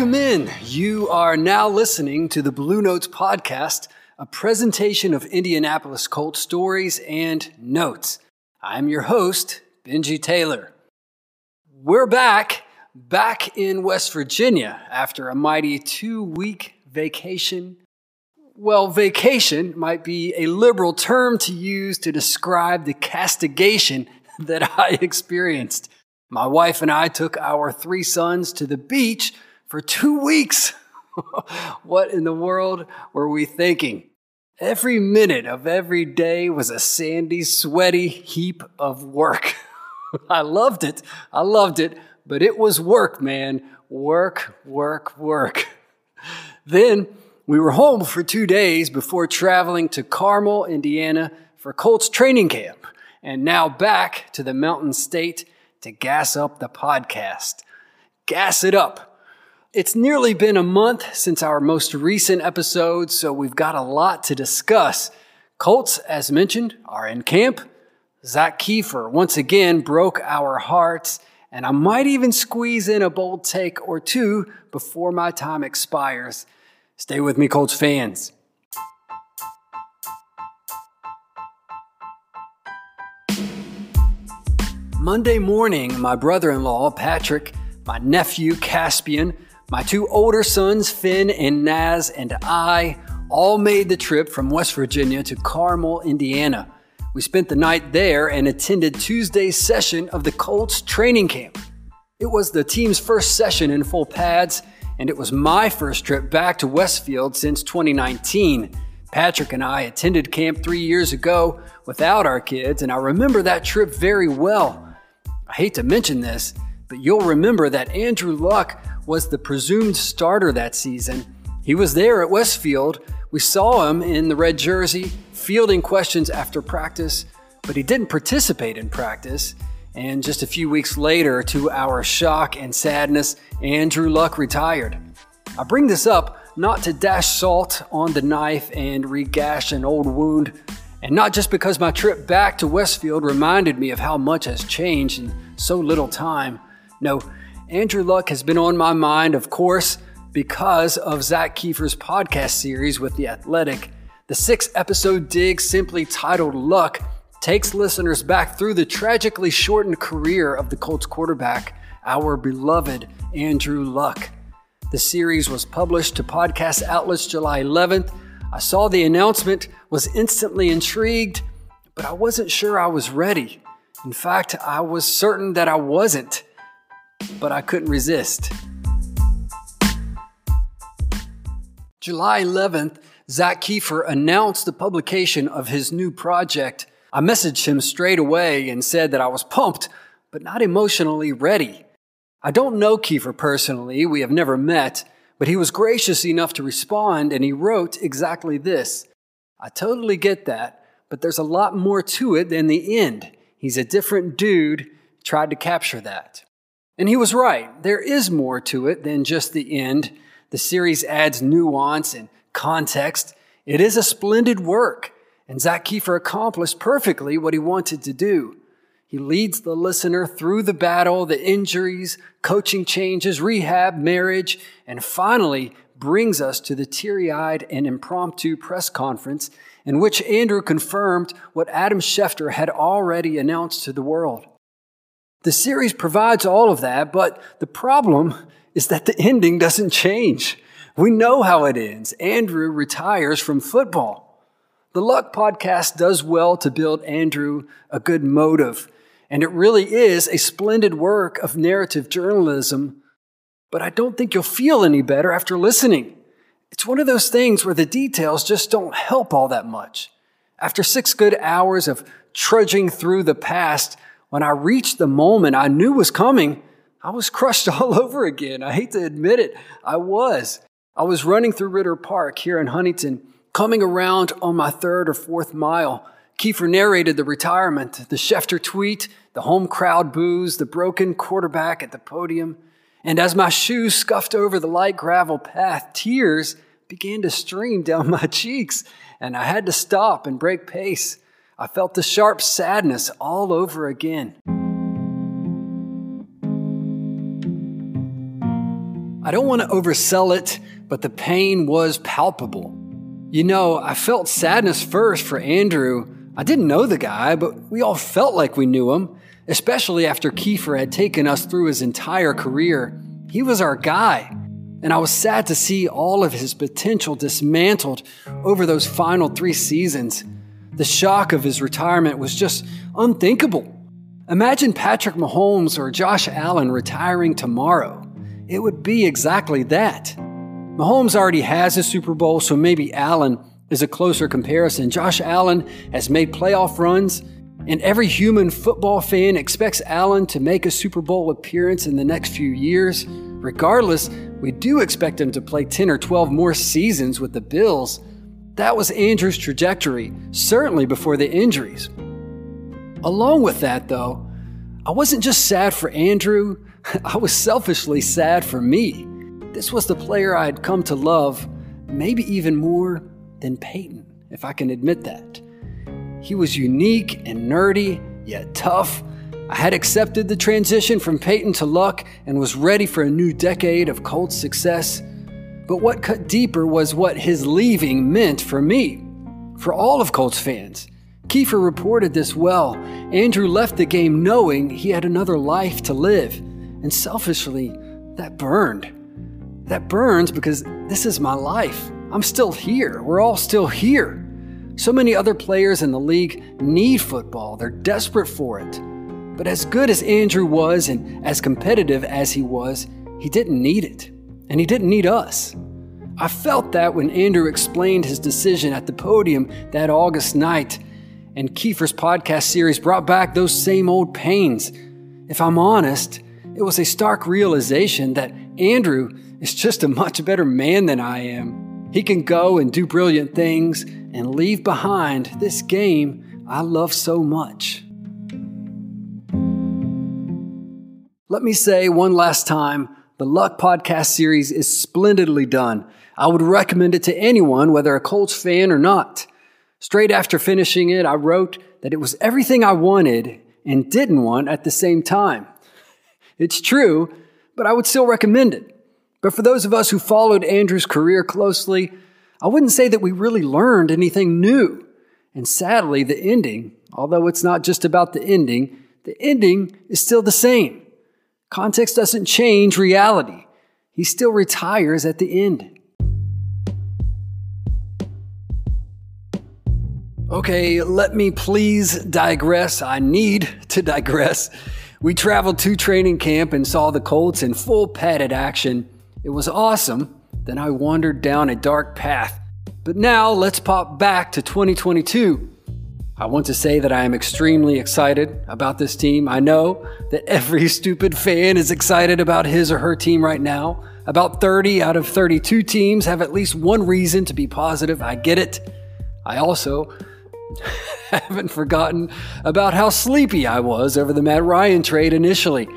Welcome in. You are now listening to the Blue Notes Podcast, a presentation of Indianapolis Colt stories and notes. I'm your host, Benji Taylor. We're back, back in West Virginia after a mighty two week vacation. Well, vacation might be a liberal term to use to describe the castigation that I experienced. My wife and I took our three sons to the beach for two weeks. what in the world were we thinking? Every minute of every day was a sandy, sweaty heap of work. I loved it. I loved it, but it was work, man. Work, work, work. Then we were home for two days before traveling to Carmel, Indiana for Colts training camp, and now back to the Mountain State to gas up the podcast. Gas it up. It's nearly been a month since our most recent episode, so we've got a lot to discuss. Colts, as mentioned, are in camp. Zak Keefer once again broke our hearts, and I might even squeeze in a bold take or two before my time expires. Stay with me, Colts fans. Monday morning, my brother in law, Patrick, my nephew, Caspian, my two older sons, Finn and Naz, and I all made the trip from West Virginia to Carmel, Indiana. We spent the night there and attended Tuesday's session of the Colts training camp. It was the team's first session in full pads, and it was my first trip back to Westfield since 2019. Patrick and I attended camp three years ago without our kids, and I remember that trip very well. I hate to mention this, but you'll remember that Andrew Luck was the presumed starter that season. He was there at Westfield. We saw him in the red jersey, fielding questions after practice, but he didn't participate in practice. And just a few weeks later, to our shock and sadness, Andrew Luck retired. I bring this up not to dash salt on the knife and regash an old wound, and not just because my trip back to Westfield reminded me of how much has changed in so little time. No, Andrew Luck has been on my mind, of course, because of Zak Keefer's podcast series with The Athletic. The six episode dig, simply titled Luck, takes listeners back through the tragically shortened career of the Colts quarterback, our beloved Andrew Luck. The series was published to podcast outlets July 11th. I saw the announcement, was instantly intrigued, but I wasn't sure I was ready. In fact, I was certain that I wasn't but I couldn't resist. July 11th, Zak Keefer announced the publication of his new project. I messaged him straight away and said that I was pumped, but not emotionally ready. I don't know Keefer personally, we have never met, but he was gracious enough to respond and he wrote exactly this I totally get that, but there's a lot more to it than the end. He's a different dude, tried to capture that. And he was right. There is more to it than just the end. The series adds nuance and context. It is a splendid work, and Zak Keefer accomplished perfectly what he wanted to do. He leads the listener through the battle, the injuries, coaching changes, rehab, marriage, and finally brings us to the teary eyed and impromptu press conference in which Andrew confirmed what Adam Schefter had already announced to the world. The series provides all of that, but the problem is that the ending doesn't change. We know how it ends. Andrew retires from football. The Luck podcast does well to build Andrew a good motive, and it really is a splendid work of narrative journalism, but I don't think you'll feel any better after listening. It's one of those things where the details just don't help all that much. After six good hours of trudging through the past, when I reached the moment I knew was coming, I was crushed all over again. I hate to admit it, I was. I was running through Ritter Park here in Huntington, coming around on my third or fourth mile. Keefer narrated the retirement, the Schefter tweet, the home crowd boos, the broken quarterback at the podium. And as my shoes scuffed over the light gravel path, tears began to stream down my cheeks, and I had to stop and break pace. I felt the sharp sadness all over again. I don't want to oversell it, but the pain was palpable. You know, I felt sadness first for Andrew. I didn't know the guy, but we all felt like we knew him, especially after Keefer had taken us through his entire career. He was our guy. And I was sad to see all of his potential dismantled over those final three seasons. The shock of his retirement was just unthinkable. Imagine Patrick Mahomes or Josh Allen retiring tomorrow. It would be exactly that. Mahomes already has a Super Bowl, so maybe Allen is a closer comparison. Josh Allen has made playoff runs, and every human football fan expects Allen to make a Super Bowl appearance in the next few years. Regardless, we do expect him to play 10 or 12 more seasons with the Bills. That was Andrew's trajectory, certainly before the injuries. Along with that, though, I wasn't just sad for Andrew, I was selfishly sad for me. This was the player I had come to love, maybe even more than Peyton, if I can admit that. He was unique and nerdy, yet tough. I had accepted the transition from Peyton to Luck and was ready for a new decade of Colts success. But what cut deeper was what his leaving meant for me, for all of Colts fans. Keefer reported this well. Andrew left the game knowing he had another life to live, and selfishly, that burned. That burns because this is my life. I'm still here. We're all still here. So many other players in the league need football, they're desperate for it. But as good as Andrew was and as competitive as he was, he didn't need it. And he didn't need us. I felt that when Andrew explained his decision at the podium that August night, and Keefer's podcast series brought back those same old pains. If I'm honest, it was a stark realization that Andrew is just a much better man than I am. He can go and do brilliant things and leave behind this game I love so much. Let me say one last time the Luck Podcast series is splendidly done. I would recommend it to anyone, whether a Colts fan or not. Straight after finishing it, I wrote that it was everything I wanted and didn't want at the same time. It's true, but I would still recommend it. But for those of us who followed Andrew's career closely, I wouldn't say that we really learned anything new. And sadly, the ending, although it's not just about the ending, the ending is still the same. Context doesn't change reality. He still retires at the end. Okay, let me please digress. I need to digress. We traveled to training camp and saw the Colts in full padded action. It was awesome. Then I wandered down a dark path. But now let's pop back to 2022. I want to say that I am extremely excited about this team. I know that every stupid fan is excited about his or her team right now. About 30 out of 32 teams have at least one reason to be positive. I get it. I also haven't forgotten about how sleepy I was over the Matt Ryan trade initially.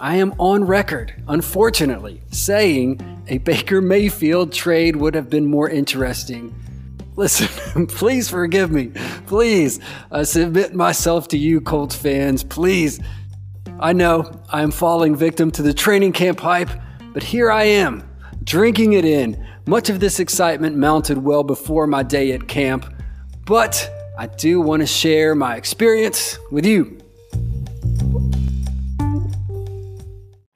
I am on record, unfortunately, saying a Baker Mayfield trade would have been more interesting Listen, please forgive me. Please, I submit myself to you, Colts fans. Please. I know I am falling victim to the training camp hype, but here I am, drinking it in. Much of this excitement mounted well before my day at camp, but I do want to share my experience with you.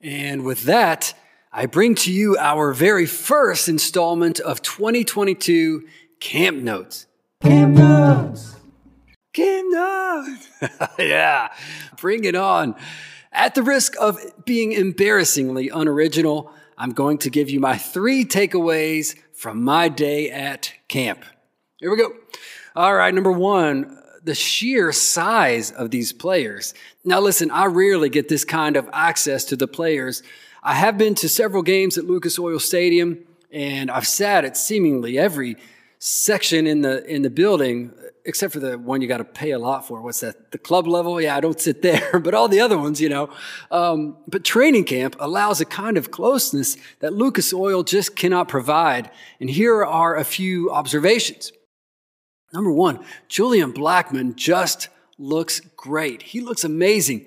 And with that, I bring to you our very first installment of 2022 Camp Notes. Camp Notes. Camp Notes. yeah, bring it on. At the risk of being embarrassingly unoriginal, I'm going to give you my three takeaways from my day at camp. Here we go. All right, number one, the sheer size of these players. Now, listen, I rarely get this kind of access to the players. I have been to several games at Lucas Oil Stadium, and I've sat at seemingly every section in the in the building, except for the one you got to pay a lot for. What's that? The club level? Yeah, I don't sit there, but all the other ones, you know. Um, but training camp allows a kind of closeness that Lucas Oil just cannot provide. And here are a few observations. Number one, Julian Blackmon just looks great. He looks amazing.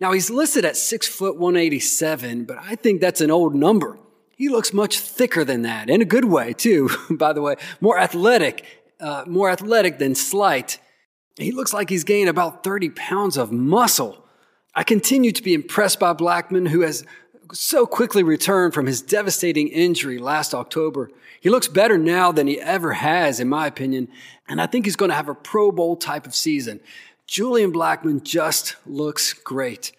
Now he's listed at six foot 187, but I think that's an old number. He looks much thicker than that, in a good way, too, by the way. More athletic, uh, more athletic than slight. He looks like he's gained about 30 pounds of muscle. I continue to be impressed by Blackmon, who has so quickly returned from his devastating injury last October. He looks better now than he ever has, in my opinion, and I think he's going to have a Pro Bowl type of season. Julian Blackmon just looks great.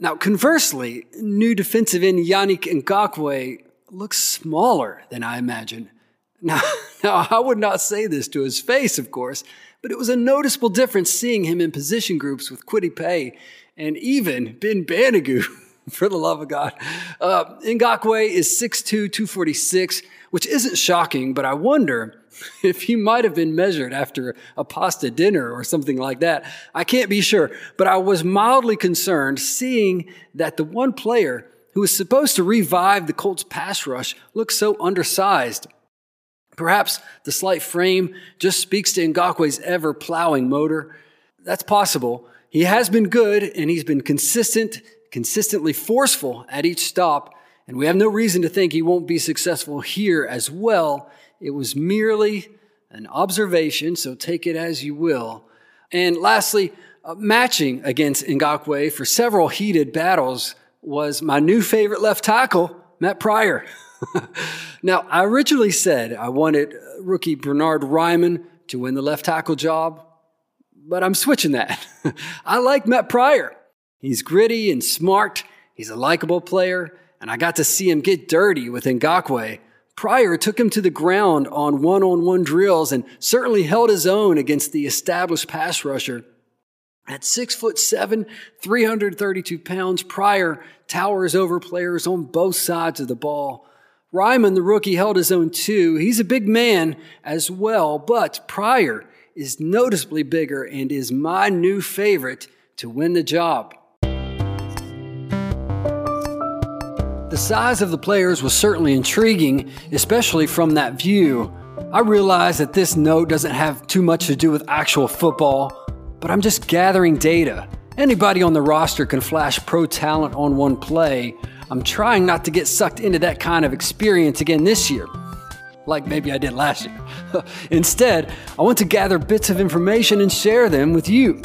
Now, conversely, new defensive end Yannick Ngakoue looks smaller than I imagined. Now, now, I would not say this to his face, of course, but it was a noticeable difference seeing him in position groups with Kwity Paye and even Ben Banogu, for the love of God. Uh, Ngakoue is 6'2", 246, which isn't shocking, but I wonder if he might have been measured after a pasta dinner or something like that. I can't be sure, but I was mildly concerned seeing that the one player who was supposed to revive the Colts pass rush looked so undersized. Perhaps the slight frame just speaks to Ngakoue's ever plowing motor. That's possible. He has been good and he's been consistent, consistently forceful at each stop, and we have no reason to think he won't be successful here as well it was merely an observation, so take it as you will. And lastly, uh, matching against Ngakoue for several heated battles was my new favorite left tackle, Matt Pryor. now, I originally said I wanted rookie Bernard Raimann to win the left tackle job, but I'm switching that. I like Matt Pryor. He's gritty and smart. He's a likable player, and I got to see him get dirty with Ngakoue Pryor took him to the ground on one on one drills and certainly held his own against the established pass rusher. At six foot seven, 332 pounds, Pryor towers over players on both sides of the ball. Raimann, the rookie, held his own too. He's a big man as well, but Pryor is noticeably bigger and is my new favorite to win the job. The size of the players was certainly intriguing, especially from that view. I realize that this note doesn't have too much to do with actual football, but I'm just gathering data. Anybody on the roster can flash pro talent on one play. I'm trying not to get sucked into that kind of experience again this year, like maybe I did last year. Instead, I want to gather bits of information and share them with you.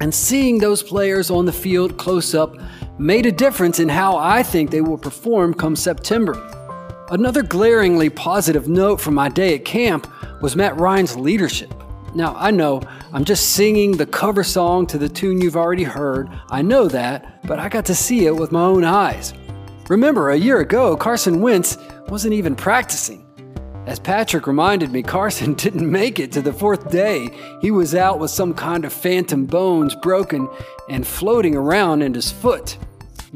And seeing those players on the field close up made a difference in how I think they will perform come September. Another glaringly positive note from my day at camp was Matt Ryan's leadership. Now, I know I'm just singing the cover song to the tune you've already heard. I know that, but I got to see it with my own eyes. Remember, a year ago, Carson Wentz wasn't even practicing. As Patrick reminded me, Carson didn't make it to the fourth day. He was out with some kind of phantom bones broken and floating around in his foot.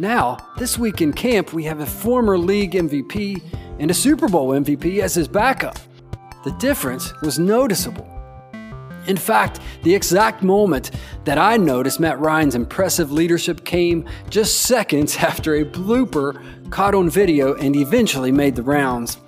Now, this week in camp, we have a former league MVP and a Super Bowl MVP as his backup. The difference was noticeable. In fact, the exact moment that I noticed Matt Ryan's impressive leadership came just seconds after a blooper caught on video and eventually made the rounds.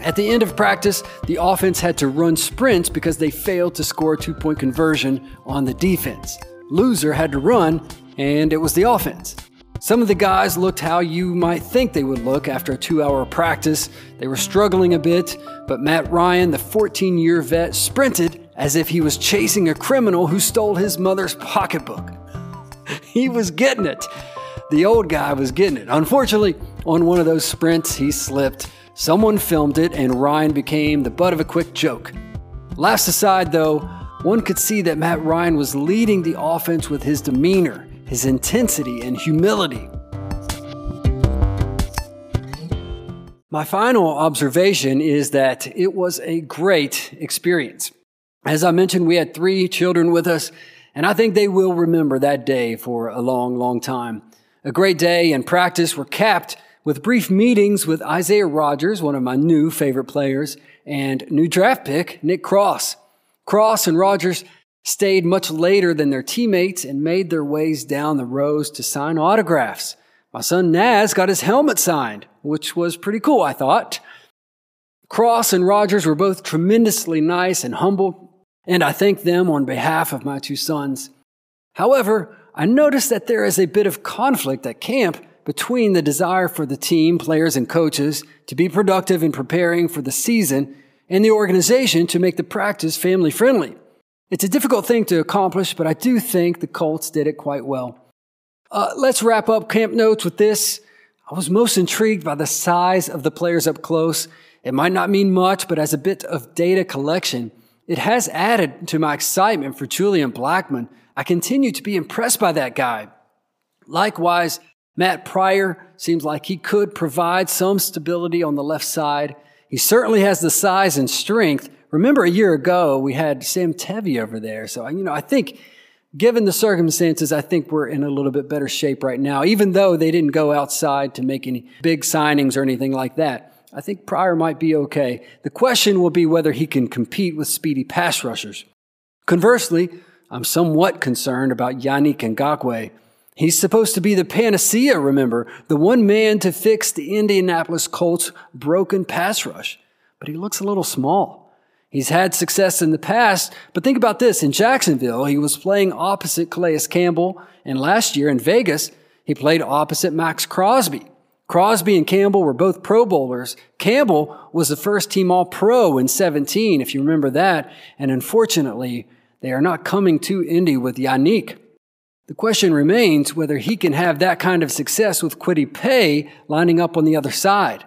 At the end of practice, the offense had to run sprints because they failed to score a two point conversion on the defense. Loser had to run, and it was the offense. Some of the guys looked how you might think they would look after a two hour practice. They were struggling a bit, but Matt Ryan, the 14 year vet, sprinted as if he was chasing a criminal who stole his mother's pocketbook. he was getting it. The old guy was getting it. Unfortunately, on one of those sprints, he slipped Someone filmed it, and Ryan became the butt of a quick joke. Last aside, though, one could see that Matt Ryan was leading the offense with his demeanor, his intensity, and humility. My final observation is that it was a great experience. As I mentioned, we had three children with us, and I think they will remember that day for a long, long time. A great day and practice were capped with brief meetings with Isaiah Rodgers, one of my new favorite players, and new draft pick, Nick Cross. Cross and Rodgers stayed much later than their teammates and made their ways down the rows to sign autographs. My son Naz got his helmet signed, which was pretty cool, I thought. Cross and Rodgers were both tremendously nice and humble, and I thank them on behalf of my two sons. However, I noticed that there is a bit of conflict at camp between the desire for the team, players, and coaches to be productive in preparing for the season and the organization to make the practice family friendly. It's a difficult thing to accomplish, but I do think the Colts did it quite well. Uh, let's wrap up camp notes with this. I was most intrigued by the size of the players up close. It might not mean much, but as a bit of data collection, it has added to my excitement for Julian Blackmon. I continue to be impressed by that guy. Likewise, Matt Pryor seems like he could provide some stability on the left side. He certainly has the size and strength. Remember a year ago, we had Sam Tevi over there. So, you know, I think given the circumstances, I think we're in a little bit better shape right now, even though they didn't go outside to make any big signings or anything like that. I think Pryor might be okay. The question will be whether he can compete with speedy pass rushers. Conversely, I'm somewhat concerned about Yannick Ngakoue. He's supposed to be the panacea, remember, the one man to fix the Indianapolis Colts' broken pass rush. But he looks a little small. He's had success in the past, but think about this. In Jacksonville, he was playing opposite Calais Campbell, and last year in Vegas, he played opposite Maxx Crosby. Crosby and Campbell were both Pro Bowlers. Campbell was the first team All Pro in 17, if you remember that, and unfortunately, they are not coming to Indy with Yannick. The question remains whether he can have that kind of success with Kwity Paye lining up on the other side.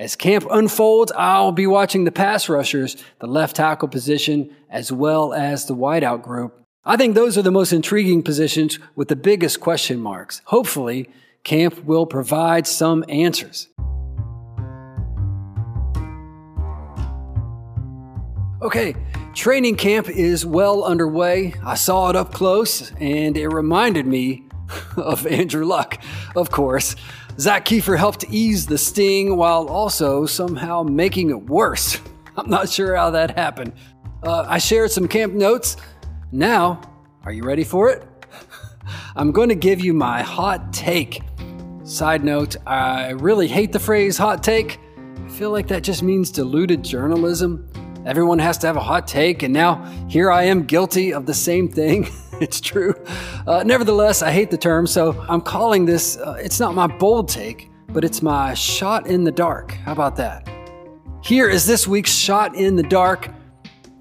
As camp unfolds, I'll be watching the pass rushers, the left tackle position, as well as the wideout group. I think those are the most intriguing positions with the biggest question marks. Hopefully, camp will provide some answers. Okay, training camp is well underway. I saw it up close and it reminded me of Andrew Luck, of course. Zak Keefer helped ease the sting while also somehow making it worse. I'm not sure how that happened. Uh, I shared some camp notes. Now, are you ready for it? I'm going to give you my hot take. Side note, I really hate the phrase hot take. I feel like that just means diluted journalism. Everyone has to have a hot take, and now here I am guilty of the same thing. it's true. Uh, nevertheless, I hate the term, so I'm calling this, uh, it's not my bold take, but it's my shot in the dark. How about that? Here is this week's shot in the dark.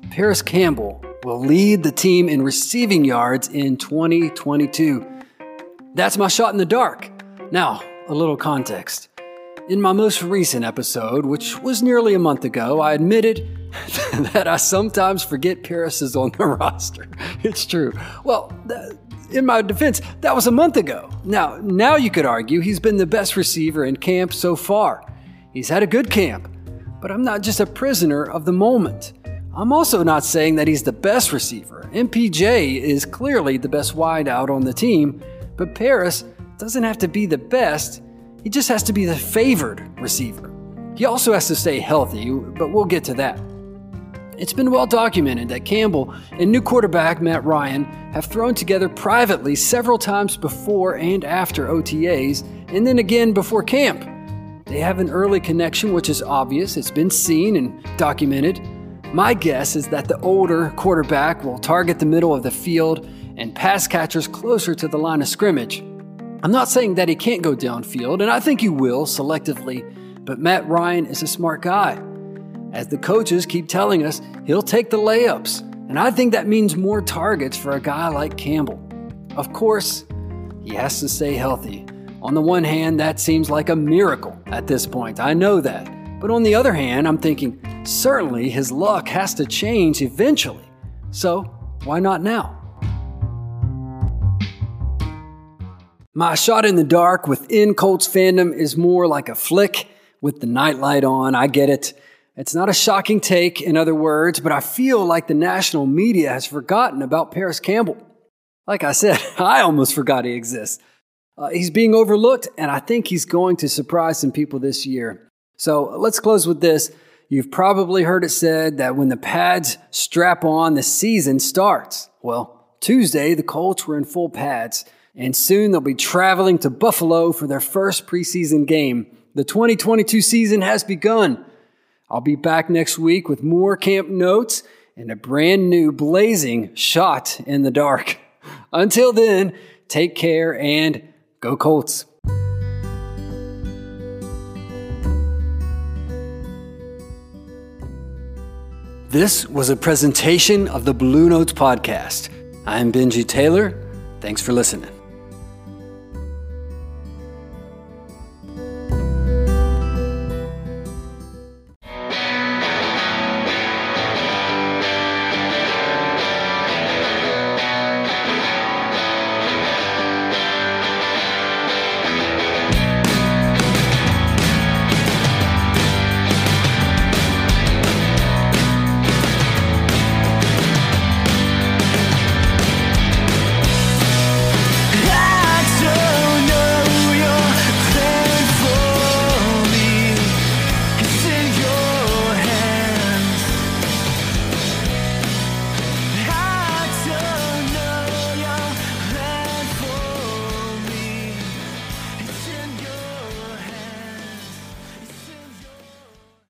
Parris Campbell will lead the team in receiving yards in 2022. That's my shot in the dark. Now, a little context. In my most recent episode, which was nearly a month ago, I admitted that I sometimes forget Parris is on the roster. It's true. Well, in my defense, that was a month ago. Now, now you could argue he's been the best receiver in camp so far. He's had a good camp, but I'm not just a prisoner of the moment. I'm also not saying that he's the best receiver. MPJ is clearly the best wideout on the team, but Parris doesn't have to be the best, he just has to be the favored receiver. He also has to stay healthy, but we'll get to that. It's been well documented that Campbell and new quarterback Matt Ryan have thrown together privately several times before and after OTAs, and then again before camp. They have an early connection, which is obvious, it's been seen and documented. My guess is that the older quarterback will target the middle of the field and pass catchers closer to the line of scrimmage. I'm not saying that he can't go downfield, and I think he will selectively, but Matt Ryan is a smart guy. As the coaches keep telling us, he'll take the layups, and I think that means more targets for a guy like Campbell. Of course, he has to stay healthy. On the one hand, that seems like a miracle at this point. I know that. But on the other hand, I'm thinking certainly his luck has to change eventually. So, why not now? My shot in the dark within Colts fandom is more like a flick with the nightlight on. I get it. It's not a shocking take, in other words, but I feel like the national media has forgotten about Parris Campbell. Like I said, I almost forgot he exists. Uh, he's being overlooked, and I think he's going to surprise some people this year. So let's close with this. You've probably heard it said that when the pads strap on, the season starts. Well, Tuesday, the Colts were in full pads, and soon they'll be traveling to Buffalo for their first preseason game. The 2022 season has begun. I'll be back next week with more camp notes and a brand new blazing shot in the dark. Until then, take care and go Colts. This was a presentation of the Blue Notes Podcast. I'm Benji Taylor. Thanks for listening.